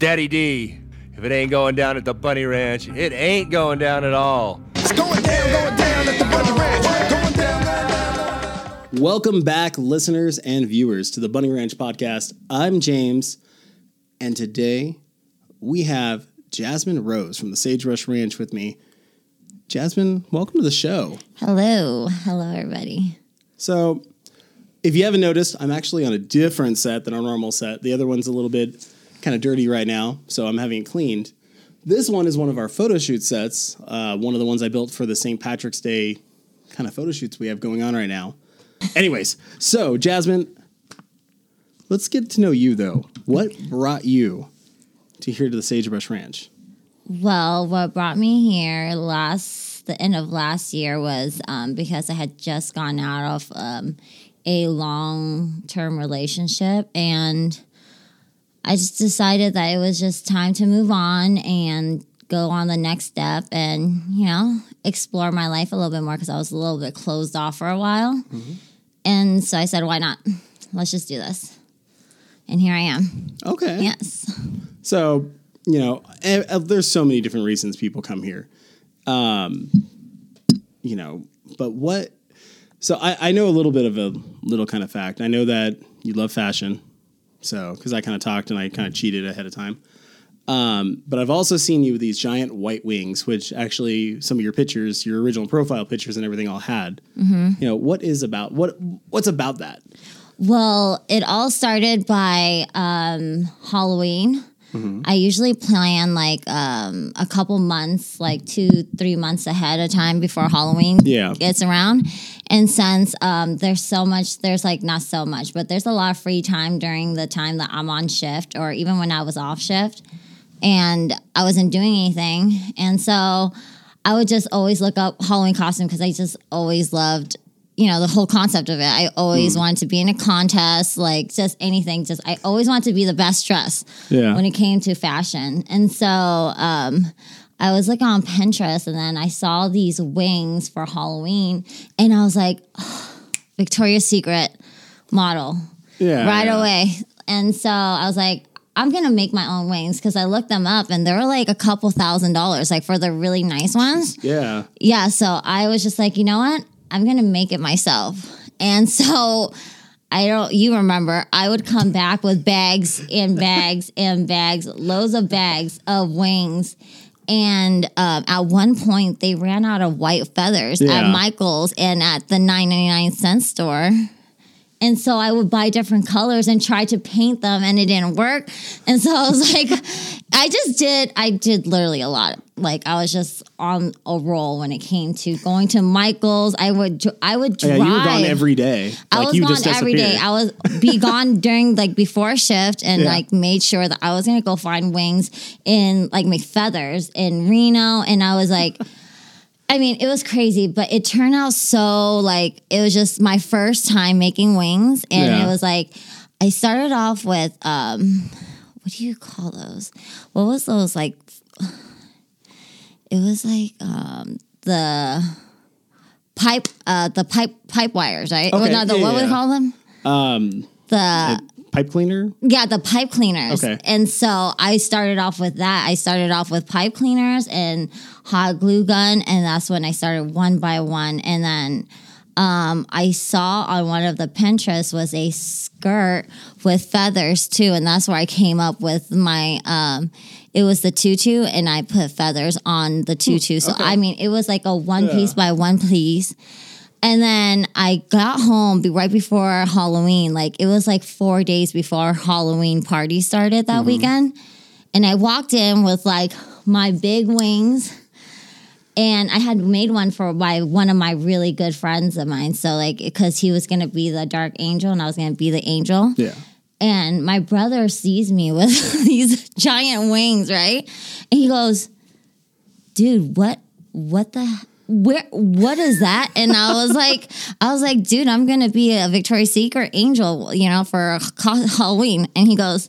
Daddy D. If it ain't going down at the Bunny Ranch, it ain't going down at all. It's going down, going down at the Bunny Ranch. Going down, down, down, down. Welcome back, listeners and viewers, to the Bunny Ranch podcast. I'm James, and today we have Jasmine Rose from the Sagebrush Ranch with me. Jasmine, welcome to the show. Hello. Hello, everybody. So, if you haven't noticed, I'm actually on a different set than our normal set. The other one's a little bit kind of dirty right now, so I'm having it cleaned. This one is one of our photo shoot sets, uh, one of the ones I built for the St. Patrick's Day kind of photo shoots we have going on right now. Anyways, so Jasmine, let's get to know you though. What brought you to here to the Sagebrush Ranch? Well, what brought me here last the end of last year was um, because I had just gone out of um, a long term relationship and I just decided that it was just time to move on and go on the next step and you know explore my life a little bit more because I was a little bit closed off for a while. And so I said, why not? Let's just do this. And here I am. Okay. Yes. So, you know, eh, eh, there's so many different reasons people come here. Um, you know, but what? So I, I know a little bit of a little kind of fact. I know that you love fashion. So, because I kind of talked and I kind of cheated ahead of time. Um, but I've also seen you with these giant white wings, which actually some of your pictures, your original profile pictures and everything all had. You know, what is about what what's about that? Well, it all started by um, Halloween. I usually plan like um, a couple months, like two, three months ahead of time before Halloween Yeah. gets around. And since um, there's so much, there's like not so much, but there's a lot of free time during the time that I'm on shift or even when I was off shift and I wasn't doing anything. And so I would just always look up Halloween costume because I just always loved, you know, the whole concept of it. I always wanted to be in a contest, like just anything. Just I always wanted to be the best dress Yeah. when it came to fashion. And so um, I was like on Pinterest and then I saw these wings for Halloween and I was like, Victoria's Secret model Yeah. right yeah. away. And so I was like, I'm gonna make my own wings because I looked them up and they were like a couple thousand dollars, like for the really nice ones. Yeah. Yeah, so I was just like, you know what? I'm gonna make it myself. And so I don't you remember, I would come back with bags and bags and bags, loads of bags of wings. And um, at one point, they ran out of white feathers Yeah. at Michael's and at the 9.99 cent store. And so I would buy different colors and try to paint them and it didn't work. And so I was like, I just did, I did literally a lot. Like I was just on a roll when it came to going to Michael's. I would, I would oh, Yeah, drive. you were gone every day. I Like, was you gone just every day. I was be gone during like before shift and Yeah. like made sure that I was gonna go find wings in like make feathers in Reno. And I was like, I mean, it was crazy, but it turned out so like it was just my first time making wings. And Yeah. it was like I started off with um what do you call those? What was those like it was like um the pipe uh the pipe pipe wires, right? Okay, no, the, yeah, what would we call them? um, The pipe cleaner. yeah, the pipe cleaners. Okay. And so I started off with that. I started off with pipe cleaners and hot glue gun, and that's when I started one by one. And then um, I saw on one of the Pinterest was a skirt with feathers too, and that's where I came up with my. Um, it was the tutu, and I put feathers on the tutu. So okay. I mean, it was like a one Yeah. piece by one piece. And then I got home be- right before Halloween. Like it was like four days before Halloween party started that mm-hmm. weekend. And I walked in with like my big wings. And I had made one for my one of my really good friends of mine. So like because he was gonna be the dark angel and I was gonna be the angel. Yeah. And my brother sees me with these giant wings, right? And he goes, "Dude, what what the where what is that?" And I was like I was like, "Dude, I'm to be a Victoria's Secret angel, you know, for Halloween." And he goes,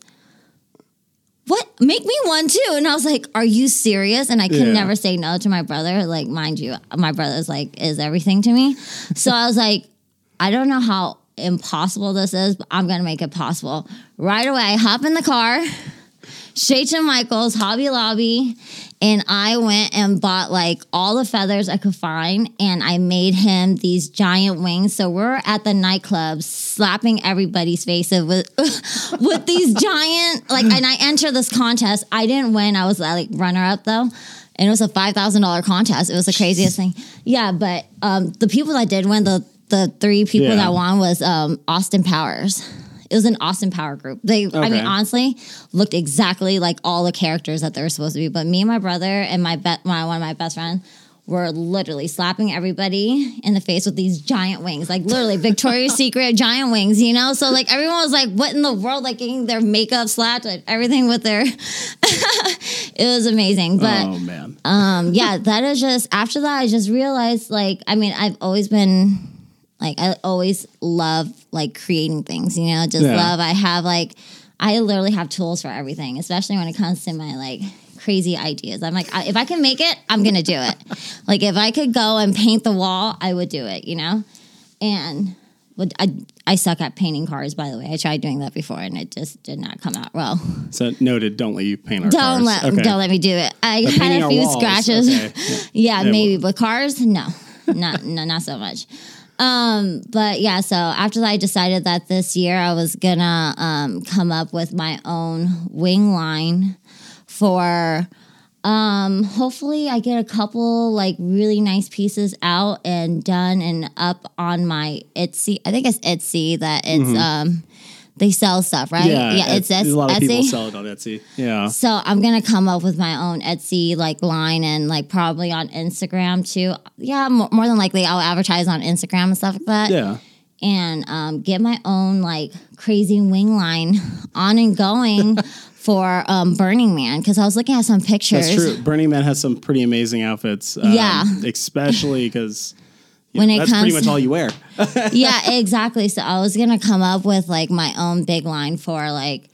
what? Make me one too. And I was like, Are you serious? And I could Yeah. never say no to my brother. Like, mind you, my brother's like, is everything to me. So I was like, I don't know how impossible this is, but I'm gonna make it possible. Right away, I hop in the car, straight to Michael's Hobby Lobby, and I went and bought like all the feathers I could find, and I made him these giant wings. So we're at the nightclub slapping everybody's faces with with these giant like. And I entered this contest. I didn't win. I was like runner up though. And it was a five thousand dollar contest. It was the craziest thing. Yeah, but um, the people that did win, the the three people Yeah. that won was um, Austin Powers. It was an Austin Power group. They, I mean, honestly, looked exactly like all the characters that they were supposed to be. But me and my brother and my my one of my best friends were literally slapping everybody in the face with these giant wings, like literally Victoria's Secret giant wings. You know, so like everyone was like, "What in the world?" Like getting their makeup slapped, and everything with their. it was amazing, but oh man. um yeah that is just after that i just realized like i mean i've always been like i always love like creating things you know just Yeah. love i have like i literally have tools for everything especially when it comes to my like crazy ideas i'm like I, if i can make it i'm gonna do it like if i could go and paint the wall i would do it you know and would I, I suck at painting cars by the way i tried doing that before and it just did not come out well So noted. Don't let you paint our don't cars. let Okay. don't let me do it. I But had a few walls, scratches. okay. Yeah, Yeah, maybe, but cars, no, not no, not so much. Um, but yeah, so after I decided that this year I was gonna um, come up with my own wing line for. Um, hopefully, I get a couple like really nice pieces out and done and up on my Etsy. I think it's Etsy that it's um they sell stuff, right? Mm-hmm. Yeah, it's, Etsy- a lot of people Etsy. sell it on Etsy. Yeah. So I'm gonna come up with my own Etsy like line and like probably on Instagram too. Yeah, more, more than likely I'll advertise on Instagram and stuff like that. Yeah. And um, get my own like crazy wing line on and going for um, Burning Man because I was looking at some pictures. That's true. Burning Man has some pretty amazing outfits. um, Yeah. Especially because When it that's pretty comes- much all you wear. yeah, exactly. So I was gonna come up with like my own big line for like,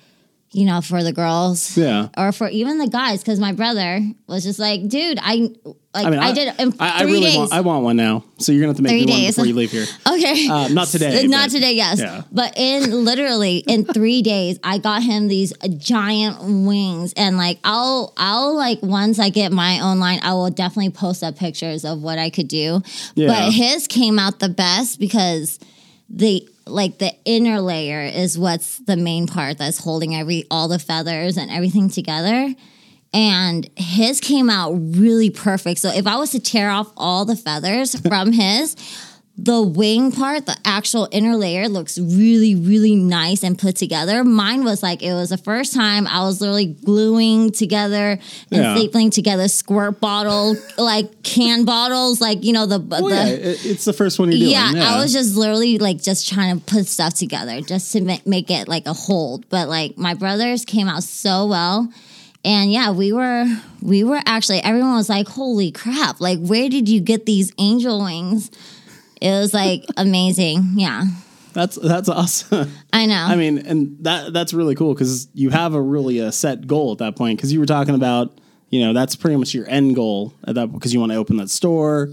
you know, for the girls. Yeah. Or for even the guys, because my brother was just like, dude, I like I I, mean, I, did in I, I three really days. want. I want one now. So you're gonna have to make Three me one days. before you leave here. okay. Uh, not today. Not but- today, yes. Yeah. But in literally in three days, I got him these giant wings, and like I'll I'll like once I get my own line, I will definitely post up pictures of what I could do. Yeah. But his came out the best because the like the inner layer is what's the main part that's holding every all the feathers and everything together. And his came out really perfect. So if I was to tear off all the feathers from his, the wing part, the actual inner layer looks really, really nice and put together. Mine was like it was the first time I was literally gluing together and Yeah. stapling together squirt bottle, like can bottles, like you know the Well, the yeah, it's the first one you're doing. yeah, Yeah, I was just literally like just trying to put stuff together just to make, make it like a hold. But like my brothers came out so well. And yeah, we were we were actually everyone was like, "Holy crap! Like, where did you get these angel wings?" It was like amazing. Yeah, That's that's awesome. I know. I mean, and that that's really cool because you have a really a set goal at that point. Because you were talking about, you know, that's pretty much your end goal at that because you want to open that store.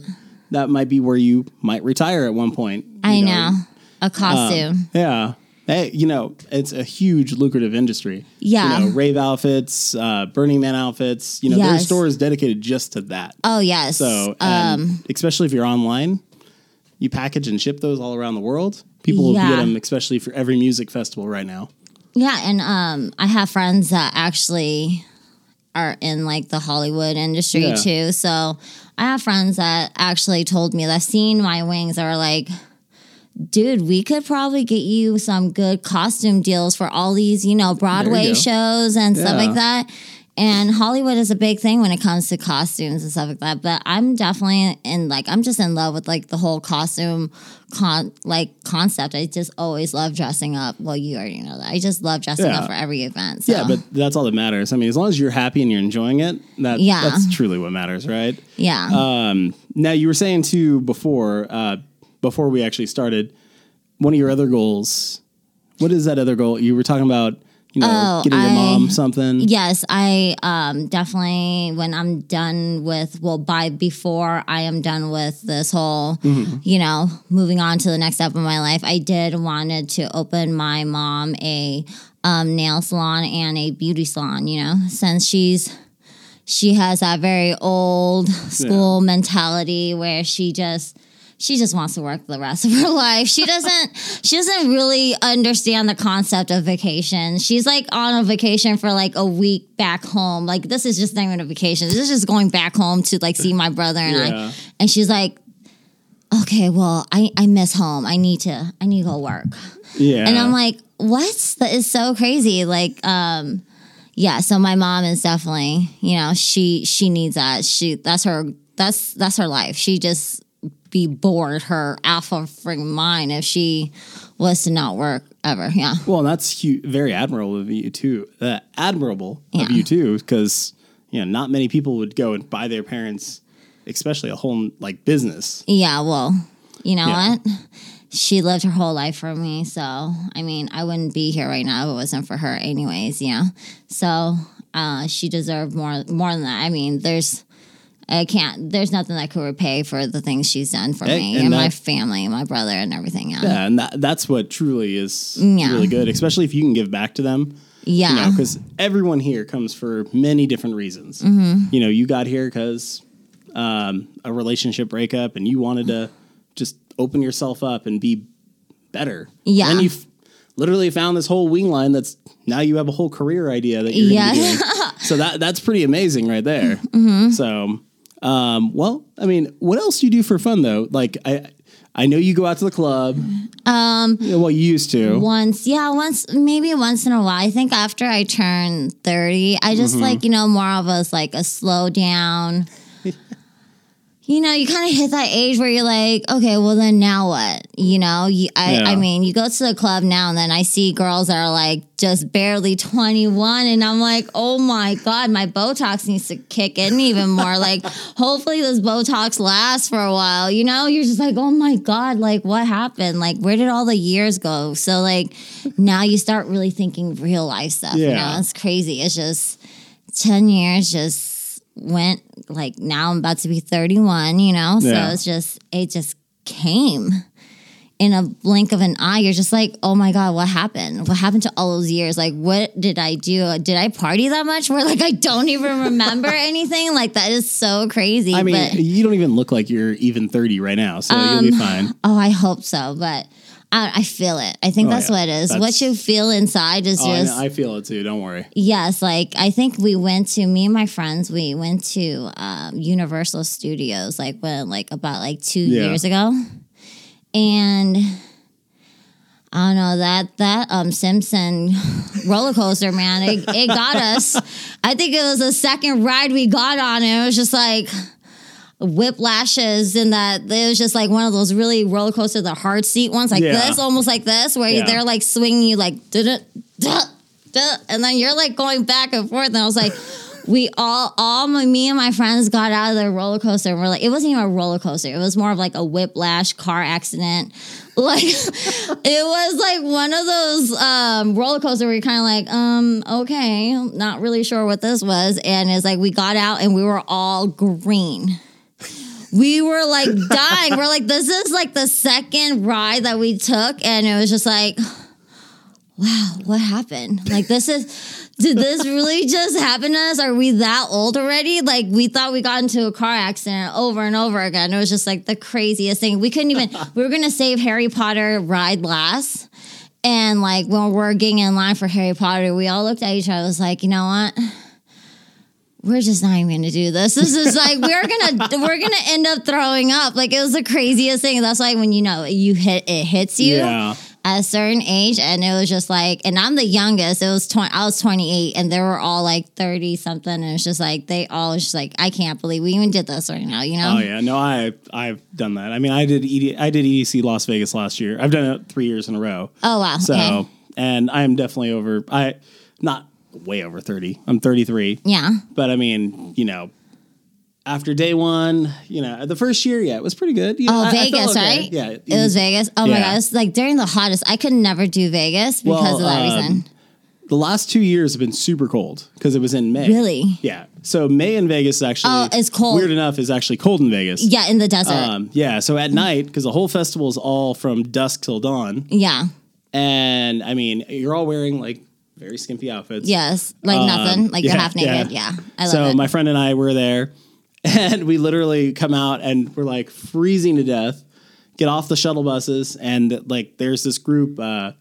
That might be where you might retire at one point. I know a Um, costume. Yeah. Hey, you know, it's a huge lucrative industry. Yeah. You know, rave outfits, uh, Burning Man outfits. You know, there are Yes. stores dedicated just to that. oh yes. So, um, especially if you're online, you package and ship those all around the world. People will Yeah. get them, especially for every music festival right now. Yeah, and um, I have friends that actually are in like the Hollywood industry Yeah. too. So I have friends that actually told me that seeing my wings are like, dude, we could probably get you some good costume deals for all these, you know, Broadway go. shows and stuff like that. And Hollywood is a big thing when it comes to costumes and stuff like that. But I'm definitely in like I'm just in love with like the whole costume con like concept. I just always love dressing up. Well, you already know that. I just love dressing Yeah. up for every event. So. Yeah, but that's all that matters. I mean, as long as you're happy and you're enjoying it, that Yeah. that's truly what matters, right? yeah. Um, now you were saying too before uh, before we actually started, one of your other goals. What is that other goal? You were talking about, you know, Oh, getting your I- mom something. Yes, I um, definitely when I'm done with well by before I am done with this whole Mm-hmm. you know moving on to the next step of my life, I did wanted to open my mom a um, nail salon and a beauty salon. You know, since she's she has that very old school mentality where she just she just wants to work the rest of her life. She doesn't she doesn't really understand the concept of vacation. She's like on a vacation for like a week back home. Like this is just not even a vacation. This is just going back home to like see my brother and Yeah. I. And she's like, Okay, well, I, I miss home. I need to I need to go work. Yeah. And I'm like, what? That is so crazy. Like, um, yeah. So my mom is definitely, you know, she she needs that. She that's her that's that's her life. She just be bored her alpha freaking mind if she was to not work ever. Yeah. Well, that's hu- very admirable of you too. Uh, admirable Yeah. of you too, because you know not many people would go and buy their parents, especially a whole like business. Yeah. Well, you know Yeah. what? She lived her whole life for me. So, I mean, I wouldn't be here right now if it wasn't for her, anyways, you know? So, uh, she deserved more, more than that. I mean, there's, I can't, there's nothing that could repay for the things she's done for And- me and and, my family, my brother, and everything. Yeah. Yeah, and that, that's what truly is Yeah. really good, especially if you can give back to them. Yeah. You know, because everyone here comes for many different reasons. Mm-hmm. You know, you got here because um, a relationship breakup, and you wanted to just open yourself up and be better. Yeah. And you literally found this whole wing line that's now you have a whole career idea that you're Yeah. Mm-hmm. going to be doing. so that that's pretty amazing right there. So, um, well, I mean, what else do you do for fun though? Like I. I know you go out to the club. Um, well, you used to. once yeah once maybe once in a while i think after i turn 30 i just like you know more of us like a slow down you know you kind of hit that age where you're like okay well then now what? You know you, I, Yeah. I mean you go to the club now and then i see girls that are like just barely 21 and i'm like oh my god my botox needs to kick in even more. Like hopefully this botox lasts for a while you know? You're just like oh my god like what happened? Like where did all the years go? So like now you start really thinking real life stuff you Yeah. know it's crazy. It's just 10 years just went like now i'm about to be 31 you know? So Yeah. it's just it just came in a blink of an eye. You're just like oh my god what happened? What happened to all those years? Like what did i do? Did i party that much? Where like i don't even remember anything. Like that is so crazy I mean, but you don't even look like you're even 30 right now, so you'll be um, fine. oh i hope so but I, I feel it. I think Oh, that's yeah. what it is. That's- what you feel inside is Oh, I, just I feel it too. Don't worry. Yes, like I think we went to me and my friends. We went to um, Universal Studios like when like about like two Yeah. years ago, and I don't know that that um Simpson roller coaster man it, it got us. I think it was the second ride we got on. And it was just like whiplashes and that it was just like one of those really roller coaster the hard seat ones like Yeah. this almost like this where Yeah. they're like swinging you like duh, duh, duh, and then you're like going back and forth and I was like we all all my me and my friends got out of the roller coaster and we're like it wasn't even a roller coaster it was more of like a whiplash car accident like it was like one of those um roller coaster where you're kind of like um okay not really sure what this was and it's like we got out and we were all green we were like dying. We're like, this is like the second ride that we took, and it was just like, wow, what happened? Like, this is, did this really just happen to us? Are we that old already? Like, we thought we got into a car accident over and over again. It was just like the craziest thing. We couldn't even, we were gonna save Harry Potter ride last. And like when we're getting in line for Harry Potter, we all looked at each other. was like, you know what? We're just not even gonna do this. This is like we're gonna we're gonna end up throwing up. Like it was the craziest thing. That's like when you know you hit it hits you Yeah. at a certain age, and it was just like, and I'm the youngest. It was twenty. I was 28, and they were all like 30 something, and it's just like they all just like, I can't believe we even did this right now. You know? Oh yeah, no, I I've done that. I mean, I did ED, I did EDC Las Vegas last year. I've done it three years in a row. Oh wow. So, okay. and I am definitely over. I not way over thirty. I'm 33. Yeah. But I mean, you know, after day one, you know, the first year, yeah, it was pretty good. You know, Oh, I- I Vegas, okay. right? Yeah, It was Vegas. Oh my Yeah. god, it's like during the hottest. I could never do Vegas because Well, of that um, reason. The last two years have been super cold because it was in May. Really? Yeah. So May in Vegas is actually Oh, it's cold. Weird enough, is actually cold in Vegas. Yeah, in the desert. Um, yeah. So at night, because the whole festival is all from dusk till dawn, yeah. and I mean, you're all wearing like very skimpy outfits. Yes, like Um, nothing, like yeah, half naked. Yeah, I love it. so it. my friend and I were there, and we literally come out and we're like freezing to death. Get off the shuttle buses, and like there's this group. Uh,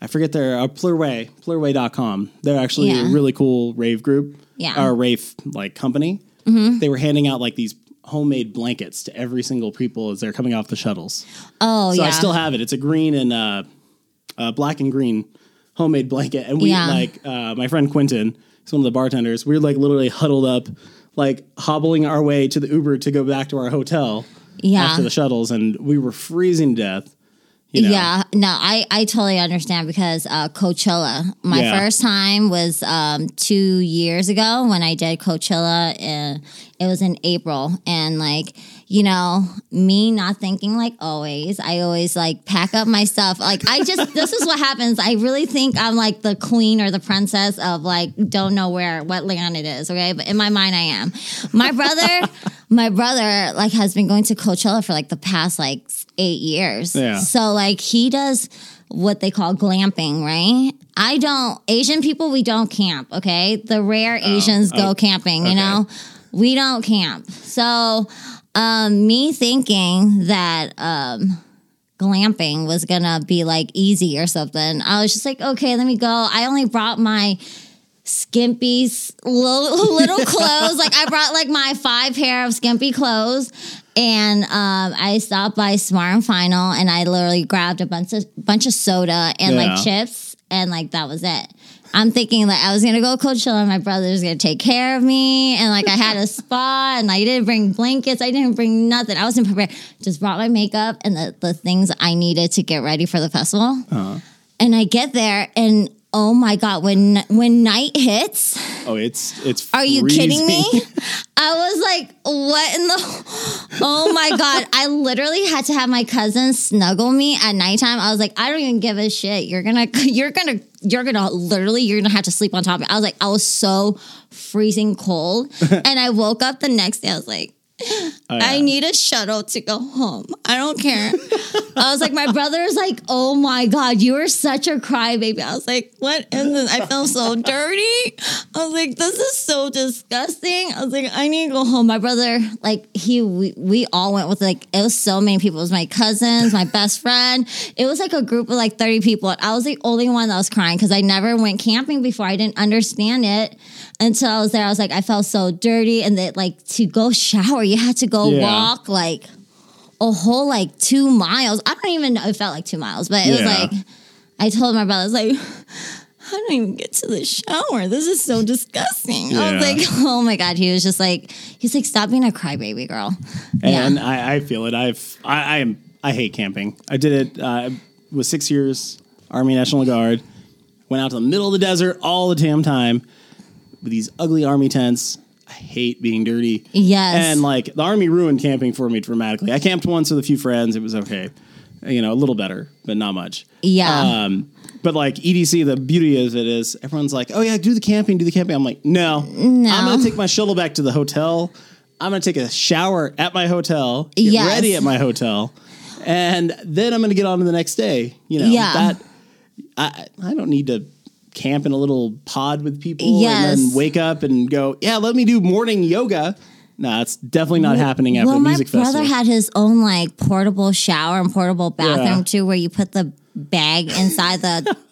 I forget their uh, Plurway, Plurway.com. They're actually a really cool rave group. Yeah. Or rave like company. Mm-hmm. They were handing out like these homemade blankets to every single people as they're coming off the shuttles. oh yeah. So yeah, I still have it. It's a green and uh, uh, black and green homemade blanket. And we Yeah. like uh, my friend Quentin, he's one of the bartenders. We were like literally huddled up, like hobbling our way to the Uber to go back to our hotel yeah. after the shuttles, and we were freezing to death. You know? Yeah, no, I, I totally understand because uh, Coachella, my Yeah. first time was um, two years ago when I did Coachella. Uh, it was in April. And like, you know, me not thinking like always, I always like pack up my stuff. Like, I just, this is what happens. I really think I'm like the queen or the princess of like, don't know where, what land it is. Okay. But in my mind, I am. My brother, my brother like has been going to Coachella for like the past like eight years. Yeah. So like he does what they call glamping, right? I don't Asian people we don't camp, okay? The rare oh, Asians go oh, camping, you know? We don't camp. So um me thinking that um glamping was gonna be like easy or something. I was just like, okay, let me go. I only brought my skimpy little, little clothes. Like I brought like my five pair of skimpy clothes, and um, I stopped by Smart and Final, and I literally grabbed a bunch of bunch of soda and Yeah. like chips, and like that was it. I'm thinking like I was gonna go Coachella, and my brother's gonna take care of me, and like I had a spa, and I didn't bring blankets, I didn't bring nothing. I wasn't prepared. Just brought my makeup and the, the things I needed to get ready for the festival. Uh-huh. And I get there, and oh my god, when when night hits, Oh, it's it's. are you kidding me? I was like, what in the? Oh my god! I literally had to have my cousin snuggle me at nighttime. I was like, I don't even give a shit. You're gonna, you're gonna, you're gonna literally, you're gonna have to sleep on top of me. I was like, I was so freezing cold, and I woke up the next day. I was like. Oh, I need a shuttle to go home. I don't care. I was like, my brother was like, oh my God, you are such a crybaby. I was like, what is this? I feel so dirty. I was like, this is so disgusting. I was like, I need to go home. My brother, like, he, we, we all went with like, it was so many people. It was my cousins, my best friend. It was like a group of like 30 people. I was the only one that was crying because I never went camping before. I didn't understand it until I was there. I was like, I felt so dirty. And that, like, to go shower, you had to go Yeah. walk like a whole like two miles. I don't even know. It felt like two miles, but it was like, I told my brother, I was like, I don't even get to the shower. This is so disgusting. I was like, oh my God. He was just like, he's like, stop being a crybaby girl. and yeah. I, I feel it. I've I, I am I hate camping. I did it. Uh, was six years Army National Guard. Went out to the middle of the desert all the damn time with these ugly army tents. I hate being dirty. Yes. And like the army ruined camping for me dramatically. I camped once with a few friends. It was okay. You know, a little better, but not much. Yeah. Um, but like EDC, the beauty of it is everyone's like, oh yeah, do the camping, do the camping. I'm like, no, No. I'm gonna take my shuttle back to the hotel. I'm gonna take a shower at my hotel, get Yes. ready at my hotel, and then I'm gonna get on to the next day. You know, Yeah. that I I don't need to camp in a little pod with people and then wake up and go, yeah, let me do morning yoga. No, it's definitely not happening after well, my music brother festival. had his own like portable shower and portable bathroom Yeah. too, where you put the bag inside the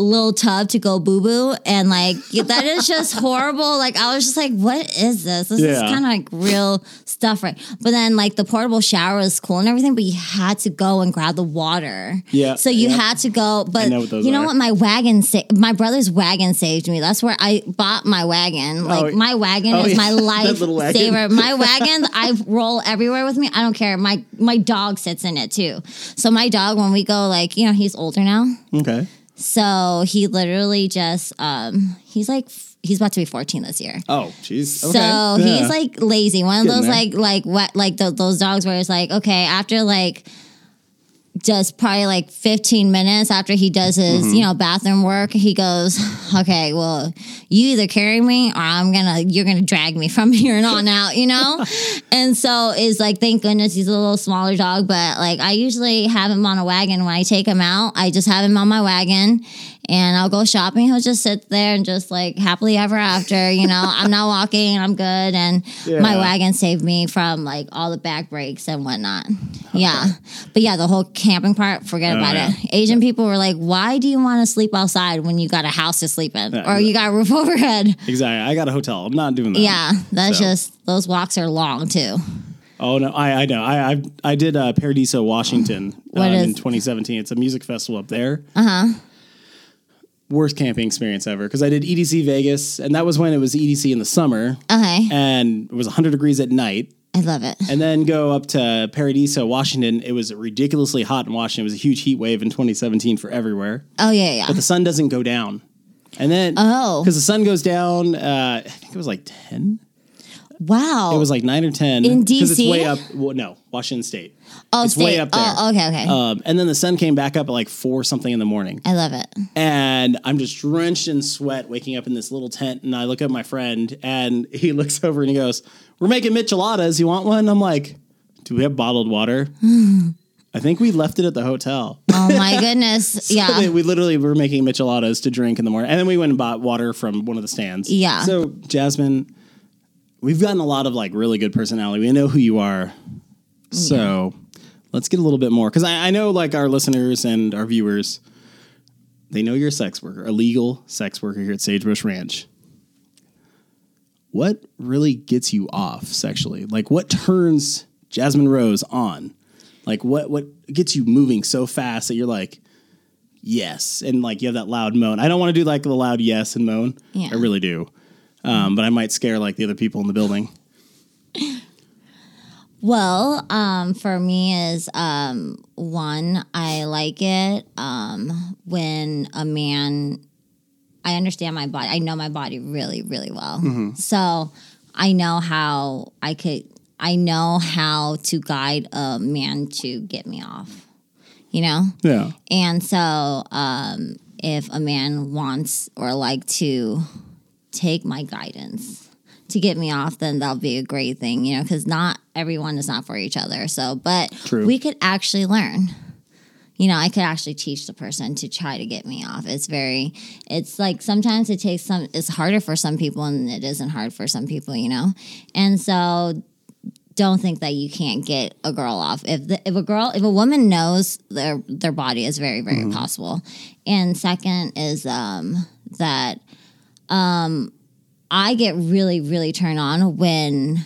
little tub to go boo boo, and like that is just horrible. Like I was just like, what is this? This is kind of like real stuff, right? But then like the portable shower was cool and everything, but you had to go and grab the water. Yeah, So you yeah. had to go, but know you know are. what? My wagon, sa- my brother's wagon saved me. That's where I bought my wagon. Like Oh, my wagon oh, is yeah. my life saver. My wagon, I roll everywhere with me. I don't care. My my dog sits in it too. So my dog, when we go, like you know, he's older now, okay. So he literally just um he's like he's about to be fourteen this year. Oh, jeez. So Yeah. he's like lazy. One of Getting those there. like like what like th- those dogs where it's like okay after like just probably like 15 minutes after he does his Mm-hmm. you know bathroom work he goes okay well you either carry me or i'm gonna you're gonna drag me from here and on out you know and so it's like thank goodness he's a little smaller dog but like i usually have him on a wagon when i take him out i just have him on my wagon and I'll go shopping. He'll just sit there and just like happily ever after. You know, I'm not walking. I'm good, and my wagon saved me from like all the back breaks and whatnot. Yeah, but yeah, the whole camping part, forget Oh, about yeah. it. Asian people were like, "Why do you want to sleep outside when you got a house to sleep in, Yeah, or you got a roof overhead?" Exactly. I got a hotel. I'm not doing that. Yeah, that's So- just those walks are long too. Oh no, I I know. I I, I did uh, Paradiso, Washington, um, in 2017. It's a music festival up there. Uh huh. Worst camping experience ever because I did EDC Vegas, and that was when it was EDC in the summer, Okay, and it was 100 degrees at night. I love it. And then go up to Paradiso, Washington. It was ridiculously hot in Washington. It was a huge heat wave in 2017 for everywhere. Oh yeah, yeah. But the sun doesn't go down. And then, Oh. because the sun goes down, uh, I think it was like 10. Wow. It was like 9 or 10. In Because it's way up. Well, no, Washington State. oh, it's state. way up there. Oh, okay, okay. Um, and then the sun came back up at like 4 something in the morning. I love it. And I'm just drenched in sweat waking up in this little tent. And I look at my friend and he looks over and he goes, We're making micheladas. You want one? I'm like, Do we have bottled water? I think we left it at the hotel. Oh my goodness. So yeah. they- we literally were making micheladas to drink in the morning. And then we went and bought water from one of the stands. Yeah. So, Jasmine, we've gotten a lot of like really good personality. We know who you are. Mm-hmm. So, let's get a little bit more. Because I, I know like our listeners and our viewers, they know you're a sex worker, a legal sex worker here at Sagebrush Ranch. What really gets you off sexually? Like, what turns Jasmine Rose on? Like, what what gets you moving so fast that you're like, yes, and like you have that loud moan. I don't want to do like the loud yes and moan. Yeah. I really do, um, but I might scare like the other people in the building. Well, um, for me is um, one, I like it um, when a man. I understand my body. I know my body really, really well. So I know how I could. I know how to guide a man to get me off. You know. Yeah, And so, um, if a man wants or like to take my guidance to get me off, then that'll be a great thing, you know, because not everyone is not for each other. So, but True. we could actually learn. You know, I could actually teach the person to try to get me off. It's very, it's like sometimes it takes some, it's harder for some people and it isn't hard for some people, you know? And so don't think that you can't get a girl off. If the, if a girl, if a woman knows their their body is very very possible. And second is um, that um, I get really really turned on when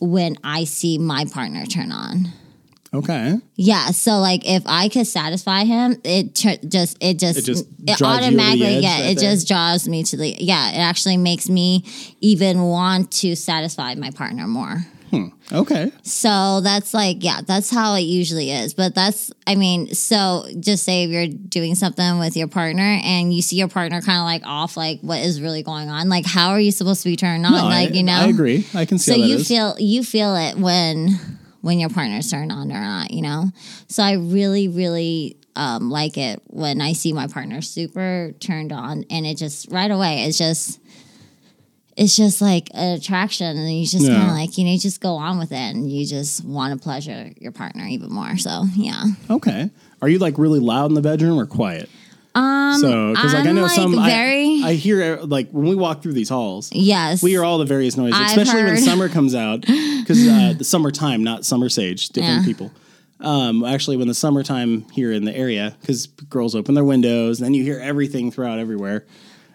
when I see my partner turn on. okay. Yeah, so like if I could satisfy him, it tr- just it just It just it drives you over the automatically yeah, right it there. just draws me to the yeah, it actually makes me even want to satisfy my partner more. Okay. So that's like, yeah, that's how it usually is. But that's, I mean, so just say if you're doing something with your partner and you see your partner kind of like off, like what is really going on? Like, how are you supposed to be turned on? No, like, I, you know? I agree. I can see So you is. feel you feel it when when your partner's turned on or not, you know. So I really, really um, like it when I see my partner super turned on, and it just right away it's just it's just like an attraction, and you just Yeah. kind of like you know you just go on with it, and you just want to pleasure your partner even more. So yeah, Okay. Are you like really loud in the bedroom or quiet? Um, so because like I know like, some I- very- I, hear uh, like when we walk through these halls, yes, we hear all the various noises, I've especially when summer comes out because uh, the summertime, not summer sage, different Yeah. people. Um, actually, when the summertime here in the area, because girls open their windows, and then you hear everything throughout everywhere.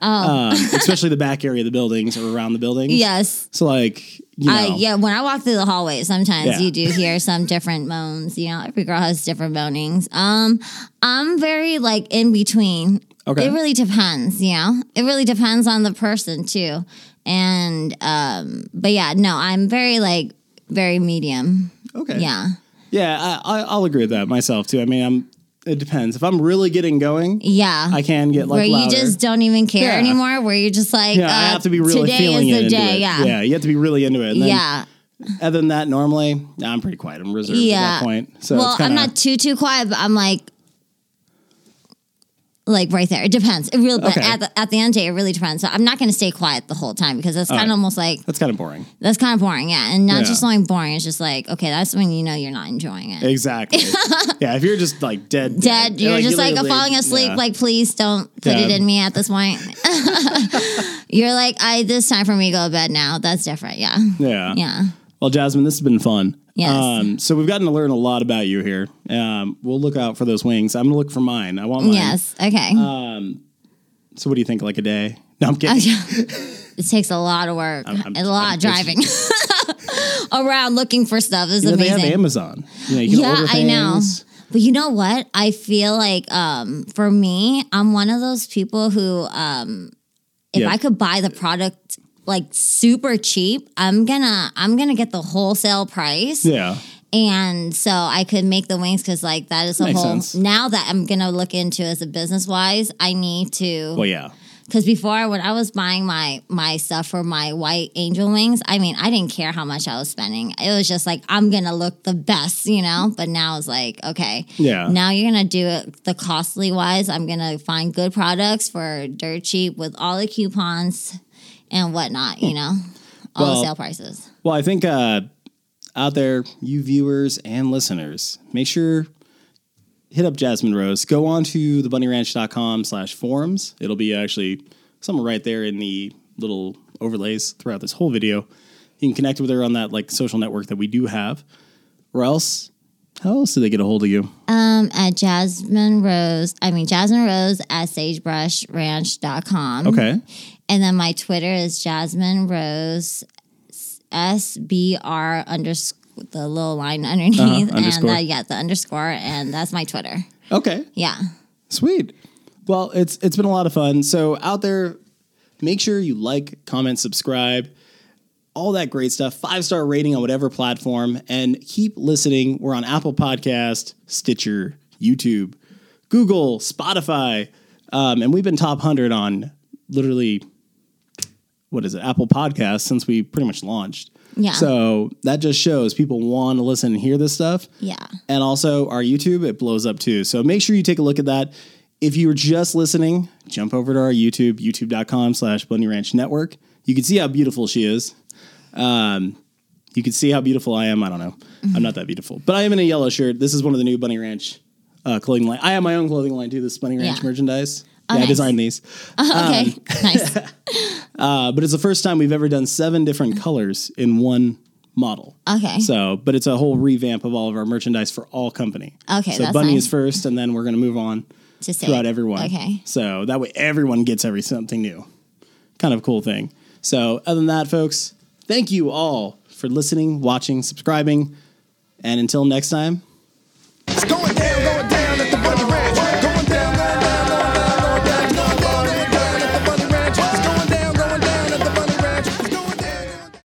Oh, um, especially the back area of the buildings or around the buildings. yes. So like you know, I, yeah, when I walk through the hallway, sometimes Yeah. you do hear some different moans. You know, every girl has different moanings. Um, I'm very like in between. Okay. It really depends, you know. It really depends on the person too. And um, but yeah, no, I'm very like very medium. okay, Yeah. yeah, I, I, I'll agree with that myself too. I mean, I'm. It depends. If I'm really getting going, Yeah. I can get like where louder. you just don't even care Yeah. anymore, where you're just like, yeah, uh, I have to be really today feeling is it the day. it. Yeah. yeah, you have to be really into it. And then, yeah. Other than that, normally, I'm pretty quiet. I'm reserved at Yeah. that point. So well, kinda, I'm not too too quiet, but I'm like like right there. It depends. It really, Okay. at the, at the end of the day, it really depends. So I'm not going to stay quiet the whole time because that's kind right. of almost like That's kind of boring. that's kind of boring. Yeah, and not Yeah. just only boring. It's just like okay, that's when you know you're not enjoying it. Exactly. yeah, if you're just like dead, Dead. You're just like falling asleep. yeah. Like, please don't put it in me at this point. you're like, I. This time for me to go to bed now. That's different. Yeah. yeah, Yeah. Well, Jasmine, this has been fun. Yes. Um, so we've gotten to learn a lot about you here. Um, we'll look out for those wings. I'm gonna look for mine. I want mine. Yes. Okay. So what do you think? Like a day? No, I'm kidding. it takes a lot of work I'm- and a lot of I'm- driving around looking for stuff. Is You know, they amazing. have Amazon. You know, you yeah, I know. But you know what? I feel like um, for me, I'm one of those people who, um, if Yeah. I could buy the product like super cheap, I'm gonna I'm gonna get the wholesale price. Yeah. And so I could make the wings because like that is a Makes whole. sense. Now that I'm gonna look into as a business wise, I need to Well, yeah. because before when I was buying my my stuff for my white angel wings, I mean I didn't care how much I was spending. It was just like I'm gonna look the best, you know. But now it's like okay, Yeah. Now you're gonna do it the costly wise. I'm gonna find good products for dirt cheap with all the coupons and whatnot, you know, all Well- the sale prices. Well, I think uh, out there, you viewers and listeners, make sure hit up Jasmine Rose. Go on to thebunnyranch.com slash forums. It'll be actually somewhere right there in the little overlays throughout this whole video. You can connect with her on that like social network that we do have. Or else, how else do they get a hold of you? Um, at Jasmine Rose, I mean Jasmine Rose at sagebrushranch.com. Okay. And then my Twitter is Jasmine Rose SBR underscore the little line underneath. Uh-huh, and uh, yeah, the underscore. And that's my Twitter. Okay. Yeah. Sweet. Well, it's it's been a lot of fun. So out there, make sure you like, comment, subscribe, all that great stuff. Five star rating on whatever platform, and keep listening. We're on Apple Podcast, Stitcher, YouTube, Google, Spotify, um, and we've been top hundred on literally what is it, Apple Podcast since we pretty much launched. Yeah. So that just shows people want to listen and hear this stuff. Yeah. And also our YouTube, it blows up too. So make sure you take a look at that. If you were just listening, jump over to our YouTube, youtube.com slash Bunny Ranch Network. You can see how beautiful she is. Um, you can see how beautiful I am. I don't know. I'm not that beautiful, but I am in a yellow shirt. This is one of the new Bunny Ranch uh, clothing line. I have my own clothing line too. This Bunny Ranch Yeah. merchandise. Oh, yeah, I designed these. okay. nice. Uh, but it's the first time we've ever done seven different colors in one model. Okay. So, but it's a whole revamp of all of our merchandise for all company. Okay, So Bunny nice. is first, and then we're going to move on To throughout everyone. Okay. So that way everyone gets every something new. Kind of cool thing. So, other than that, folks, thank you all for listening, watching, subscribing, and until next time. It's going down.